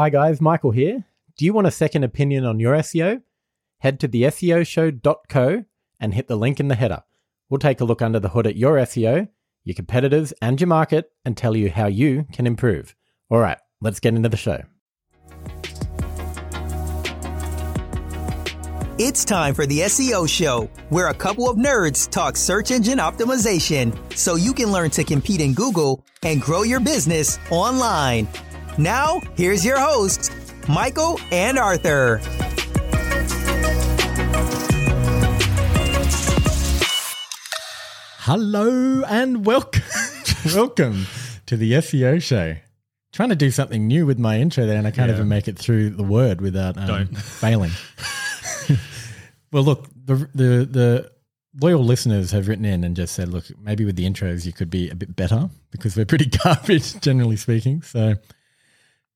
Hi guys, Michael here. Do you want a second opinion on your SEO? Head to the SEOshow.co and hit the link in the header. We'll take a look under the hood at your SEO, your competitors, and your market and tell you how you can improve. All right, let's get into the show. It's time for the SEO show, where a couple of nerds talk search engine optimization so you can learn to compete in Google and grow your business online. Now, here's your hosts, Michael and Arthur. Hello and welcome. welcome to the SEO show. Trying to do something new with my intro there, and I can't Yeah. even make it through the word without um, Don't. failing. well, look, the, the the loyal listeners have written in and just said, look, maybe with the intros you could be a bit better because we're pretty garbage, generally speaking. So,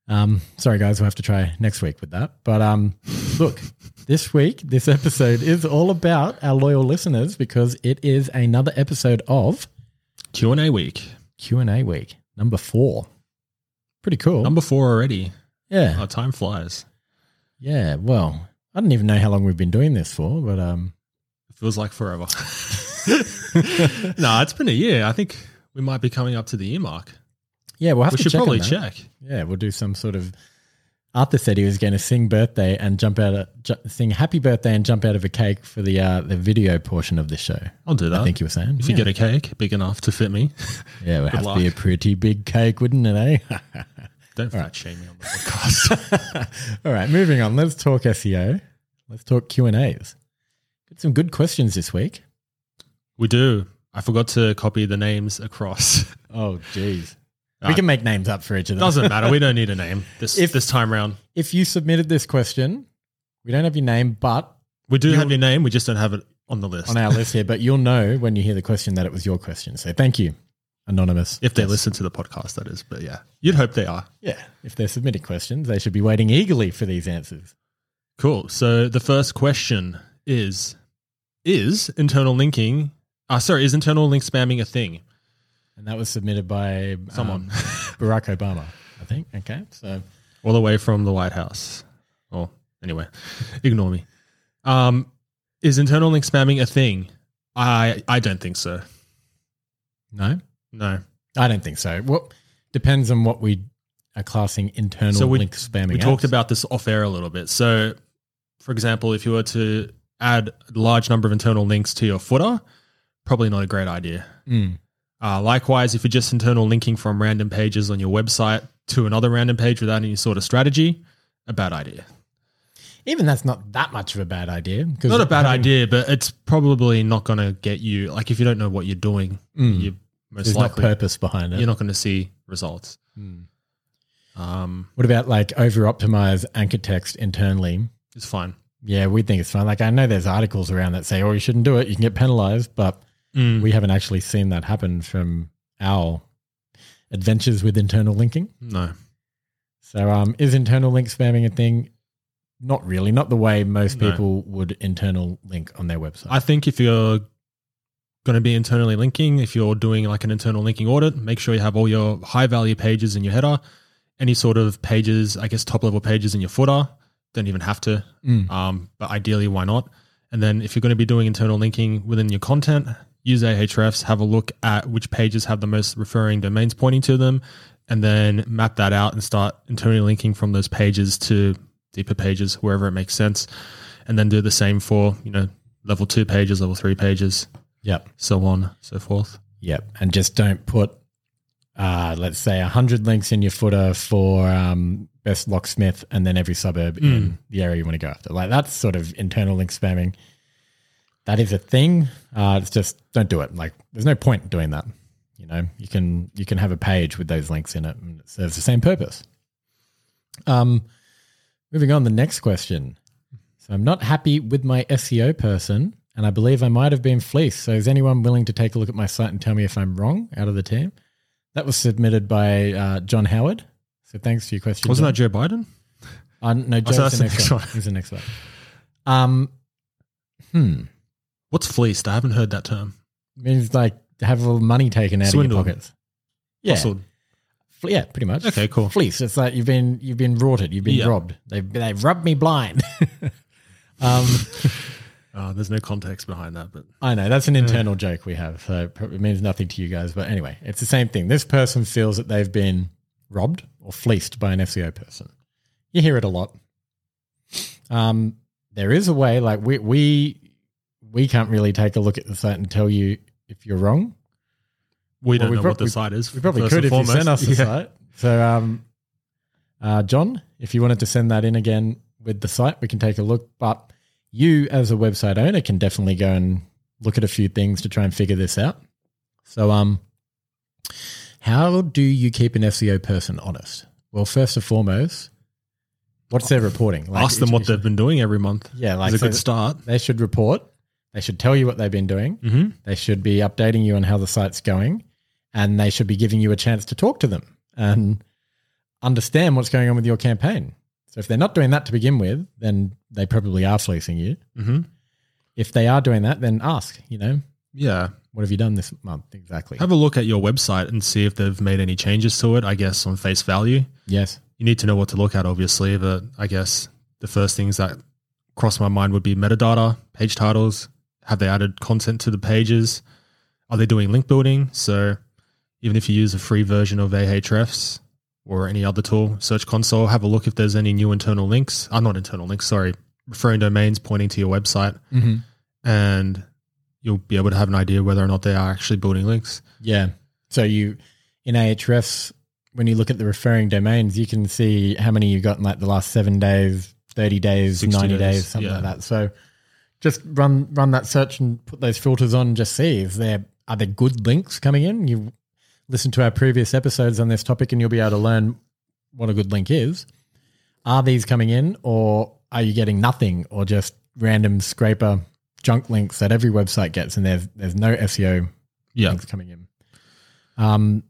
um, sorry guys, we'll have to try next week with that. But um, look, this week, this episode is all about our loyal listeners because it is another episode of Q and A week, Q and A week, number four. Pretty cool. number four already. yeah, Oh, time flies. yeah. Well, I don't even know how long we've been doing this for, but um, It feels like forever. no, it's been a year. I think we might be coming up to the year mark. Yeah, we'll have we to should check probably check. Yeah, we'll do some sort of. Arthur said he was going to sing birthday and jump out, of, ju- sing happy birthday and jump out of a cake for the uh, the video portion of the show. I'll do that. I think you were saying. if yeah. you get a cake big enough to fit me, yeah, it would have to be a pretty big cake, wouldn't it? Eh? don't fat shame me on the podcast. All right, moving on. Let's talk SEO. Let's talk Q and A's. Got some good questions this week. we do. I forgot to copy the names across. Oh, geez. Uh, we can make names up for each of them. Doesn't matter. We don't need a name this If- this time round. If you submitted this question, we don't have your name, but We do have your name. We just don't have it on the list. on our list here. But you'll know when you hear the question that it was your question. So thank you, anonymous. if they listen to the podcast, that is. But yeah, you'd hope they are. yeah, if they're submitting questions, they should be waiting eagerly for these answers. Cool. So the first question is Is internal linking, uh, sorry, is internal link spamming a thing? And that was submitted by um, Someone. Barack Obama, I think. Okay, so All the way from the White House. Oh, anyway, ignore me. Um, is internal link spamming a thing? I I don't think so. no, No. I don't think so. Well, depends on what we are classing internal So we- link spamming. We talked about this off air a little bit. So, for example, if you were to add a large number of internal links to your footer, probably not a great idea. Mm. Uh, likewise, if you're just internal linking from random pages on your website to another random page without any sort of strategy, a bad idea. Even that's not that much of a bad idea. Not a bad having- idea, but it's probably not going to get you. Like if you don't know what you're doing, Mm. you most There's not likely purpose behind it. you're not going to see results. Mm. Um, What about like over optimize anchor text internally? it's fine. Yeah, we think it's fine. Like I know there's articles around that say, "Oh, you shouldn't do it. You can get penalized," but Mm. we haven't actually seen that happen from our adventures with internal linking. no, So, um, is internal link spamming a thing? Not really. Not the way most No. people would internal link on their website. I think if you're going to be internally linking, if you're doing like an internal linking audit, make sure you have all your high value pages in your header. Any sort of pages, I guess top level pages in your footer, don't even have to. Mm. Um, but ideally, why not? And then if you're going to be doing internal linking within your content, use Ahrefs, have a look at which pages have the most referring domains pointing to them, and then map that out and start internally linking from those pages to deeper pages wherever it makes sense. And then do the same for, you know, level two pages, level three pages, Yep. so on, so forth. Yep. And just don't put, uh, let's say, 100 links in your footer for um, best locksmith and then every suburb in the area you want to go after. Like that's sort of internal link spamming. That is a thing. Uh, it's just don't do it. Like there's no point in doing that. You know, you can you can have a page with those links in it and it serves the same purpose. Um, moving on, the next question. So I'm not happy with my SEO person, and I believe I might have been fleeced. So is anyone willing to take a look at my site and tell me if I'm wrong out of the team? That was submitted by uh, John Howard. So thanks for your question. Wasn't John. that Joe Biden? Uh, no, Joe's so that's the next one. He's the next one. Um, hmm. What's fleeced? I haven't heard that term. It Means like have money taken out Swindled. of your pockets. Yeah. Hustled. Fle- Yeah, pretty much. Okay, cool. Fleece. It's like you've been you've been rorted. You've been Yeah. robbed. They've they've rubbed me blind. um, Uh, there's no context behind that, but I know that's an internal joke we have. So it probably means nothing to you guys, but anyway, it's the same thing. This person feels that they've been robbed or fleeced by an SEO person. You hear it a lot. Um, there is a way, like we we we can't really take a look at the site and tell you if you're wrong. we Well, don't we know prob- what the site is. We probably could if you sent us the Yeah. site. So, um, uh, John, if you wanted to send that in again with the site, we can take a look. But you, as a website owner, can definitely go and look at a few things to try and figure this out. So, um, how do you keep an SEO person honest? Well, first and foremost, what's their reporting? Like, Ask them what they've been doing every month. Yeah, like is a so good start. They should report. They should tell you what they've been doing. Mm-hmm. They should be updating you on how the site's going, and they should be giving you a chance to talk to them and understand what's going on with your campaign. So if they're not doing that to begin with, then they probably are fleecing you. Mm-hmm. If they are doing that, then ask, you know, Yeah. what have you done this month exactly? Have a look at your website and see if they've made any changes to it, I guess, on face value. yes. You need to know what to look at, obviously, but I guess the first things that cross my mind would be metadata, page titles. Have they added content to the pages? Are they doing link building? So even if you use a free version of Ahrefs or any other tool, Search Console, have a look if there's any new internal links. Uh, not internal links, sorry, referring domains pointing to your website. Mm-hmm. And you'll be able to have an idea whether or not they are actually building links. Yeah. So you in Ahrefs, when you look at the referring domains, you can see how many you've got in like the last seven days, thirty days, ninety days, days, something yeah. like that. So just run run that search and put those filters on. And just see is there are there good links coming in. You listen to our previous episodes on this topic, and you'll be able to learn what a good link is. Are these coming in, or are you getting nothing, or just random scraper junk links that every website gets, and there's there's no SEO Yeah. links coming in. Um,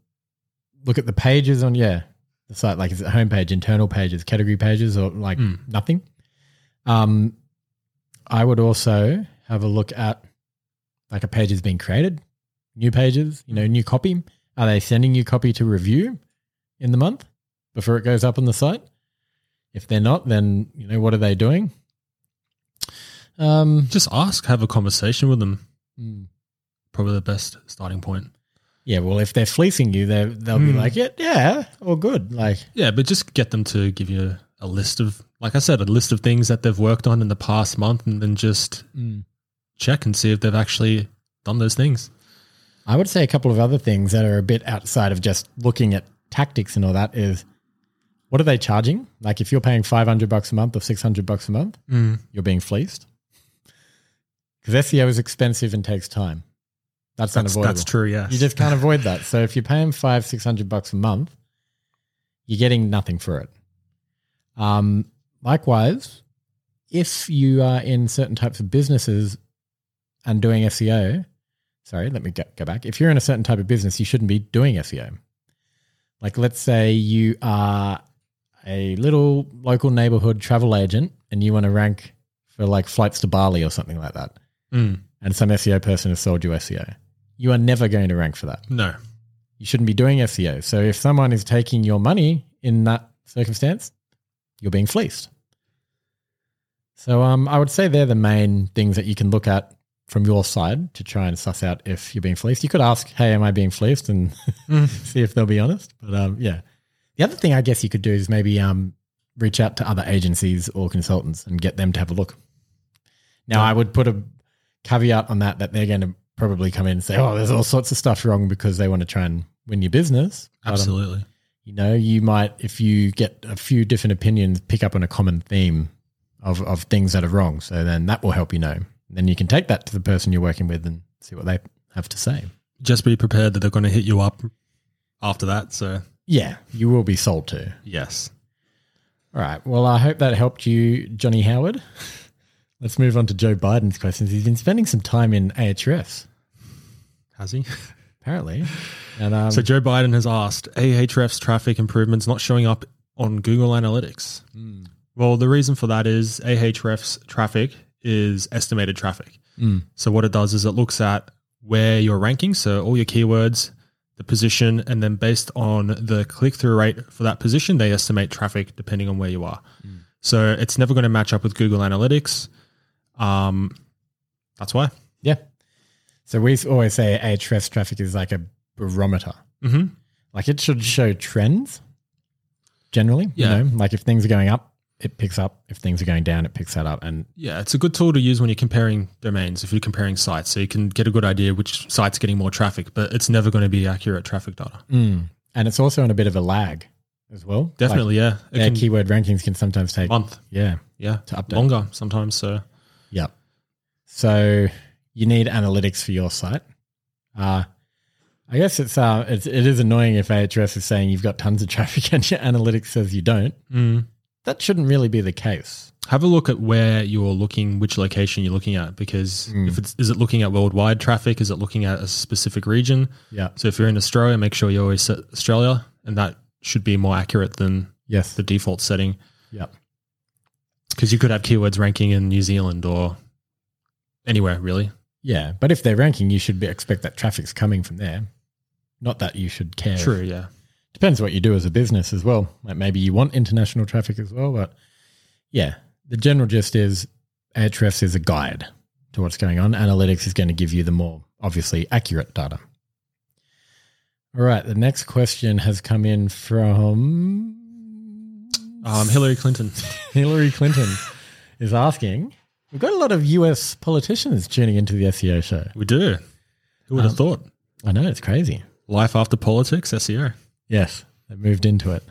look at the pages on yeah the site, like is it homepage, internal pages, category pages, or like Mm. nothing. Um, I would also have a look at like a page has been created, new pages, you know, new copy. Are they sending you copy to review in the month before it goes up on the site? If they're not, then you know what are they doing? Um, Just ask, have a conversation with them. hmm. Probably the best starting point. Yeah, well, if they're fleecing you, they they'll be Hmm. like, yeah, yeah, all good. Like, Yeah, but just get them to give you a list of, like I said, a list of things that they've worked on in the past month and then just mm. check and see if they've actually done those things. I would say a couple of other things that are a bit outside of just looking at tactics and all that is, what are they charging? Like, if you're paying five hundred bucks a month or six hundred bucks a month, mm. you're being fleeced because SEO is expensive and takes time. That's, That's, unavoidable. that's true, yes. You just can't avoid that. So if you're paying five, six hundred bucks a month, you're getting nothing for it. Um, likewise, if you are in certain types of businesses and doing SEO, sorry, let me go, go back. If you're in a certain type of business, you shouldn't be doing SEO. Like, let's say you are a little local neighborhood travel agent and you want to rank for like flights to Bali or something like that, Mm. and some SEO person has sold you SEO. You are never going to rank for that No. you shouldn't be doing SEO. So if someone is taking your money in that circumstance, you're being fleeced. So um, I would say they're the main things that you can look at from your side to try and suss out if you're being fleeced. You could ask, "Hey, am I being fleeced?" and see if they'll be honest. But um, yeah, the other thing I guess you could do is maybe um, reach out to other agencies or consultants and get them to have a look. Now, I would put a caveat on that that they're going to probably come in and say, "Oh, there's all sorts of stuff wrong" because they want to try and win your business. But, um, Absolutely. You know, you might, if you get a few different opinions, pick up on a common theme of, of things that are wrong. So then that will help you know. Then you can take that to the person you're working with and see what they have to say. Just be prepared that they're going to hit you up after that. So, Yeah, you will be sold to. yes. All right. Well, I hope that helped you, Johnny Howard. Let's move on to Joe Biden's questions. He's been spending some time in Ahrefs, Has he? apparently. And um, so, Joe Biden has asked Ahrefs traffic improvements not showing up on Google Analytics. Well, the reason for that is Ahrefs traffic is estimated traffic. Mm. So, what it does is it looks at where you're ranking, so all your keywords, the position, and then based on the click through rate for that position, they estimate traffic depending on where you are. So it's never going to match up with Google Analytics. Um, that's why. Yeah. So we always say Ahrefs traffic is like a barometer. Mm-hmm. Like it should show trends generally. Yeah. You know, like if things are going up, it picks up. If things are going down, it picks that up. And Yeah, it's a good tool to use when you're comparing domains, if you're comparing sites. So you can get a good idea which site's getting more traffic, but it's never going to be accurate traffic data. and it's also on a bit of a lag as well. Definitely, yeah. Like, It their can keyword rankings can sometimes take month. yeah. Yeah. To update. Longer sometimes. So yeah. So you need analytics for your site. Uh, I guess it's uh, it's, it is annoying if Ahrefs is saying you've got tons of traffic and your analytics says you don't. mm. That shouldn't really be the case. have a look at where you're looking, which location you're looking at, because if it's is it looking at worldwide traffic? Is it looking at a specific region? Yeah. So if you're in Australia, make sure you always set Australia, and that should be more accurate than Yes. the default setting. Yep. Because you could have keywords ranking in New Zealand or anywhere really. Yeah, but if they're ranking, you should be, expect that traffic's coming from there. Not that you should care. True, yeah. Depends what you do as a business as well. Like maybe you want international traffic as well, but yeah, the general gist is Ahrefs is a guide to what's going on. Analytics is going to give you the more obviously accurate data. All right, the next question has come in from Um, Hillary Clinton. Hillary Clinton is asking. We've got a lot of US politicians tuning into the SEO show. We do. Who would have Um, thought? I know it's crazy. Life after politics, SEO. Yes, they moved into it.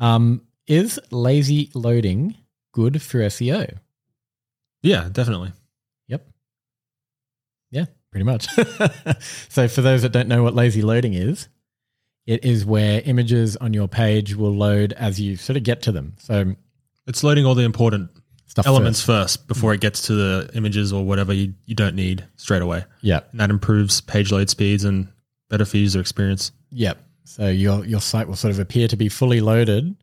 Um, is lazy loading good for SEO? Yeah, definitely. Yep. Yeah, pretty much. so, for those that don't know what lazy loading is, it is where images on your page will load as you sort of get to them. So, It's loading all the important stuff elements first. first before it gets to the images or whatever you, you don't need straight away. Yeah. And that improves page load speeds and better for user experience. Yep. So your your site will sort of appear to be fully loaded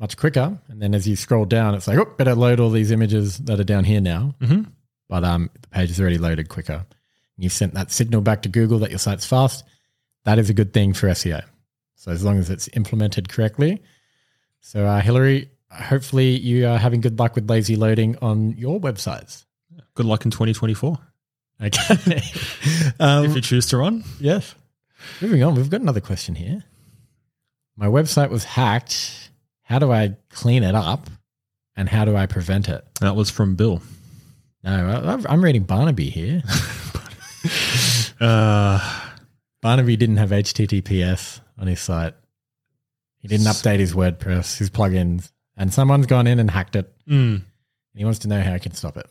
much quicker, and then as you scroll down, it's like, oh, better load all these images that are down here now. Mm-hmm. But um, the page is already loaded quicker. You've sent that signal back to Google that your site's fast. That is a good thing for SEO. So as long as it's implemented correctly. So uh, Hillary, hopefully you are having good luck with lazy loading on your websites. Good luck in 2024 Okay. um, if you choose to run. Yes. Moving on, we've got another question here. My website was hacked. How do I clean it up? And how do I prevent it? That was from Bill. No, I'm reading Barnaby here. Uh, Barnaby didn't have HTTPS on his site. He didn't update his WordPress, his plugins, and someone's gone in and hacked it. mm. And he wants to know how he can stop it.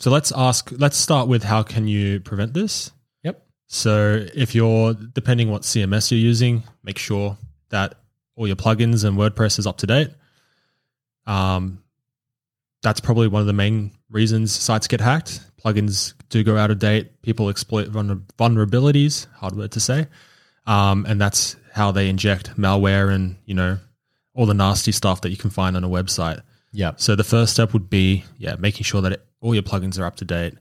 So let's ask. Let's start with how can you prevent this? Yep. So if you're depending what CMS you're using, make sure that all your plugins and WordPress is up to date. Um, that's probably one of the main reasons sites get hacked. Plugins do go out of date. People exploit vulner- vulnerabilities. Hard word to say. Um, and that's how they inject malware and you know all the nasty stuff that you can find on a website. Yeah. So the first step would be, yeah, making sure that it, all your plugins are up to date.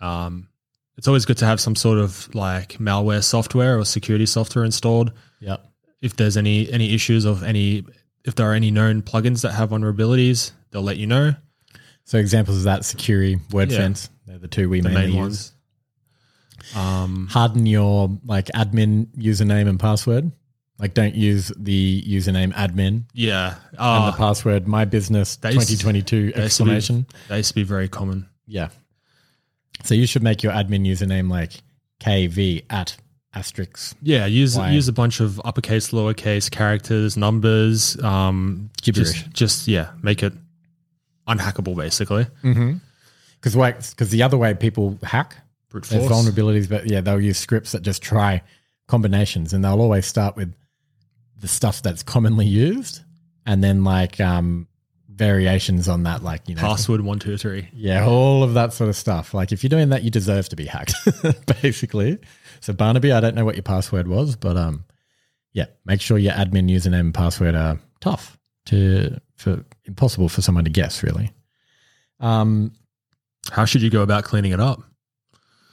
Um, it's always good to have some sort of like malware software or security software installed. Yeah. If there's any any issues of any, if there are any known plugins that have vulnerabilities, they'll let you know. So examples of that, Security, WordFence, Yeah. they're the two we The mainly main use. ones. Um, harden your like admin username and password. Like don't use the username admin yeah, and the password my business that used- 2022 that used to be- exclamation. that used to be very common. Yeah. So you should make your admin username like kv at asterisk Yeah, use Why? use a bunch of uppercase, lowercase characters, numbers, um, Gibberish. Just, just yeah, make it unhackable basically. because because the other way people hack Brute there's force. vulnerabilities, but yeah, they'll use scripts that just try combinations, and they'll always start with the stuff that's commonly used, and then like um variations on that, like you know Password one two three. Yeah, all of that sort of stuff. Like if you're doing that, you deserve to be hacked, basically. So Barnaby, I don't know what your password was, but um, yeah, make sure your admin username and password are tough to for impossible for someone to guess, really. Um, How should you go about cleaning it up?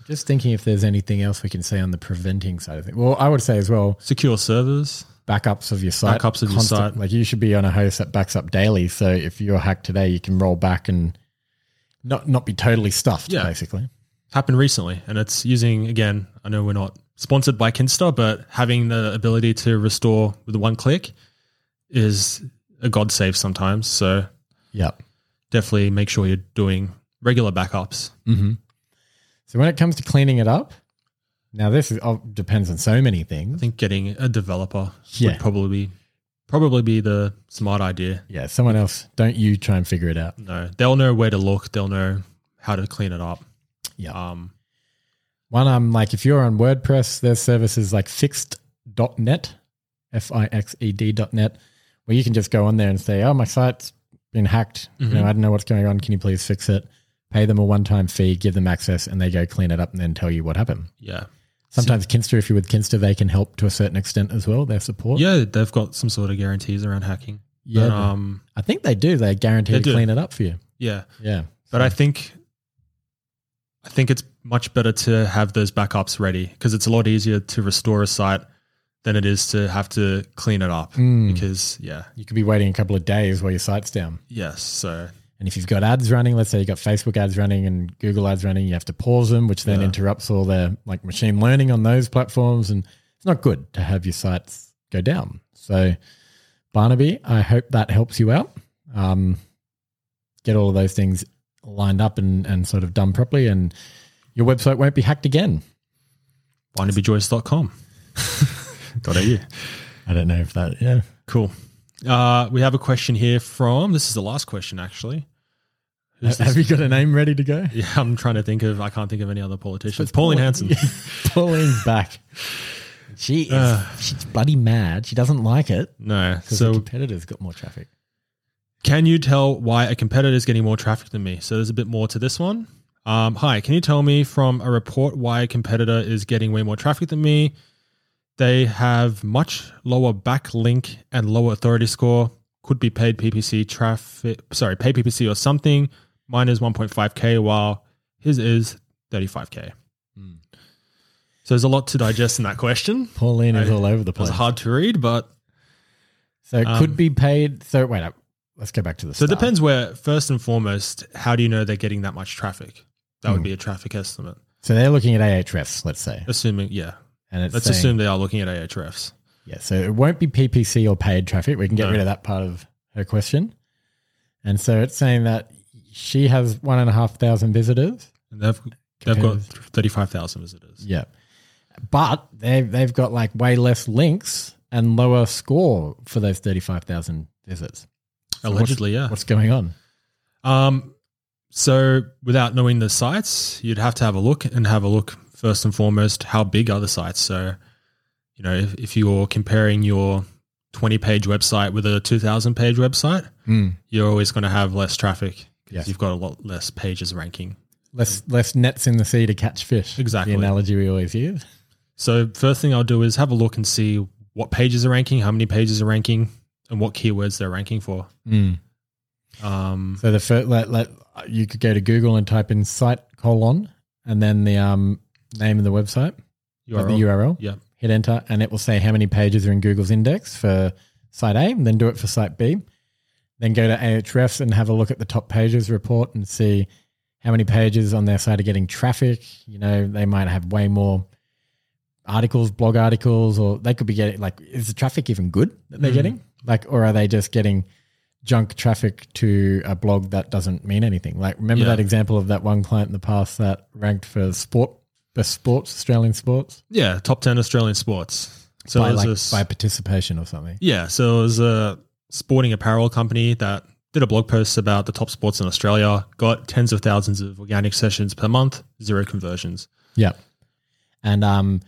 Just thinking if there's anything else we can say on the preventing side of things. Well, I would say as well, Secure servers. Backups of your site. Backups of your site. Like you should be on a host that backs up daily. So if you're hacked today, you can roll back and not not be totally stuffed, Yeah. basically. happened recently, and it's using again. I know we're not sponsored by Kinsta, but having the ability to restore with one click is a god save sometimes. So Yep. definitely make sure you're doing regular backups. Mm-hmm. So when it comes to cleaning it up, now this is, oh, depends on so many things. I things. think getting a developer Yeah. would probably be probably be the smart idea. Yeah, someone else. Don't you try and figure it out. No, they'll know where to look. They'll know how to clean it up. Yeah. Um, One, um, like if you're on WordPress, there's services like fixed.net, F I X E D.net, where you can just go on there and say, oh, my site's been hacked. You know, Mhm. I don't know what's going on. Can you please fix it? Pay them a one time fee, give them access, and they go clean it up and then tell you what happened. yeah, Sometimes Kinsta, if you're with Kinsta, they can help to a certain extent as well, their support. yeah, they've got some sort of guarantees around hacking. Yeah. But, um, I think they do. They guarantee They to do. clean it up for you. yeah. Yeah. But I think I think it's much better to have those backups ready because it's a lot easier to restore a site than it is to have to clean it up. Mm. Because yeah, You could be waiting a couple of days while your site's down. yes. So And if you've got ads running, let's say you've got Facebook ads running and Google ads running, you have to pause them, which then Yeah. interrupts all their like machine learning on those platforms. And it's not good to have your sites go down. So, Barnaby, I hope that helps you out. Um, get all of those things lined up and, and sort of done properly, and your website won't be hacked again. BarnabyJoyce.com. Dot au. I don't know if that, yeah. Cool. Uh, we have a question here from this is the last question actually. Who's Have this? you got a name ready to go? Yeah, I'm trying to think of. I can't think of any other politicians. Pauline Pauline- Hanson. Pauline's back. She is Uh. she's bloody mad. She doesn't like it No. So, competitors got more traffic. can you tell why a competitor is getting more traffic than me? So, there's a bit more to this one. Um, hi, can you tell me from a report why a competitor is getting way more traffic than me? They have much lower backlink and lower authority score. Could be paid PPC traffic. Sorry, paid PPC or something. Mine is 1.5k, while his is 35k. Hmm. So there's a lot to digest in that question. Pauline is all over the place. hard to read, but So it Um, could be paid. So wait up. Let's go back to the so it depends where. First and foremost, how do you know they're getting that much traffic? That would Hmm. be a traffic estimate. So they're looking at Ahrefs, let's say, Assuming, yeah. And it's Let's saying, assume they are looking at Ahrefs. yeah. So it won't be PPC or paid traffic. We can get No. rid of that part of her question. And so it's saying that she has one and a half thousand visitors. And they've they've got thirty five thousand visitors. Yeah, but they've they've got like way less links and lower score for those thirty five thousand visits. So what's- Allegedly, yeah. What's going on? Um, so without knowing the sites, you'd have to have a look and have a look first and foremost. How big are the sites? So, you know, if, if you're comparing your 20 page website with a 2000 page website, you're always going to have less traffic because Yes. you've got a lot less pages ranking. Less less nets in the sea to catch fish. Exactly. the analogy we always use. So, first thing I'll do is have a look and see what pages are ranking, how many pages are ranking, and what keywords they're ranking for. Um, So the first, let, let you could go to Google and type in site colon and then the um, name of the website, like the URL. Yeah. Hit enter, and it will say how many pages are in Google's index for site A, and then do it for site B. Then go to Ahrefs and have a look at the top pages report and see how many pages on their site are getting traffic. You know, they might have way more articles, blog articles, or they could be getting like, is the traffic even good that they're Mhm. getting? Like, or are they just getting junk traffic to a blog that doesn't mean anything? Like, remember Yeah. that example of that one client in the past that ranked for sport, best sports, Australian sports, Yeah. Top 10 Australian sports. So, by was like a by participation or something. Yeah, so it was a sporting apparel company that did a blog post about the top sports in Australia, got tens of thousands of organic sessions per month, zero conversions. Yeah. And um,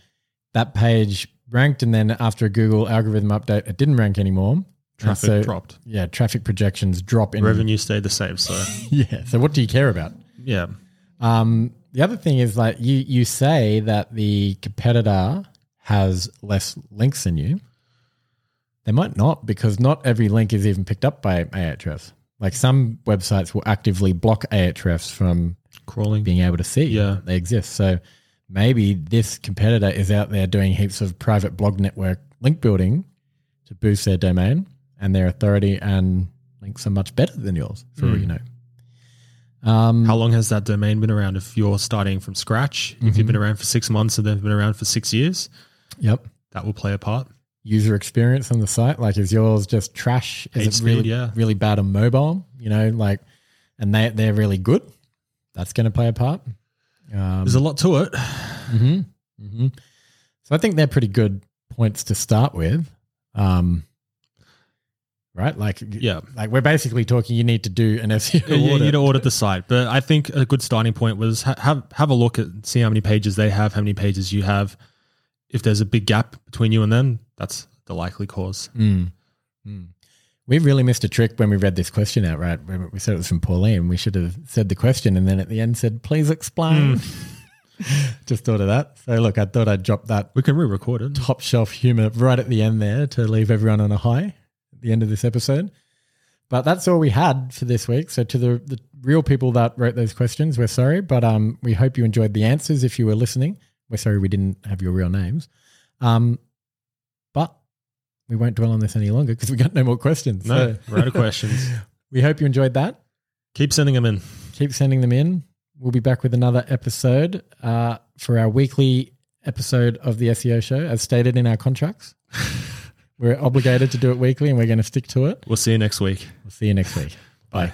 that page ranked, and then after a Google algorithm update, it didn't rank anymore. Traffic so- dropped. Yeah, traffic projections drop in Revenue stayed the same. So, Yeah. So what do you care about? yeah. Um, the other thing is like you you say that the competitor has less links than you. They might not because not every link is even picked up by Ahrefs. Like some websites will actively block Ahrefs from Crawling. being able to see Yeah. they exist. So maybe this competitor is out there doing heaps of private blog network link building to boost their domain and their authority, and links are much better than yours, for all you know. Um, How long has that domain been around? If you're starting from scratch, if you've been around for six months and they've been around for six years, yep. that will play a part. User experience on the site, like is yours just trash? Is it speed, really, yeah. really bad on mobile? You know, like, and they they're really good. That's going to play a part. Um, There's a lot to it. hmm hmm So I think they're pretty good points to start with. Um, right? Like, Yeah. like we're basically talking. You need to do an SEO Yeah, you need to audit the site, but I think a good starting point was ha- have have a look at see how many pages they have, how many pages you have. If there's a big gap between you and them, that's the likely cause. Mm. Mm. We really missed a trick when we read this question out, right? We said it was from Pauline. We should have said the question and then at the end said, please explain. Just thought of that. So, look, I thought I'd drop that We can re-record it. top shelf humor right at the end there to leave everyone on a high the end of this episode. But that's all we had for this week. So to the, the real people that wrote those questions, we're sorry, but um, we hope you enjoyed the answers. If you were listening, we're sorry we didn't have your real names. Um, but we won't dwell on this any longer because we got no more questions. No, So we're out of questions. we hope you enjoyed that. Keep sending them in. Keep sending them in. We'll be back with another episode uh, for our weekly episode of the SEO show, as stated in our contracts. we're obligated to do it weekly, and we're going to stick to it. We'll see you next week. We'll see you next week. Bye.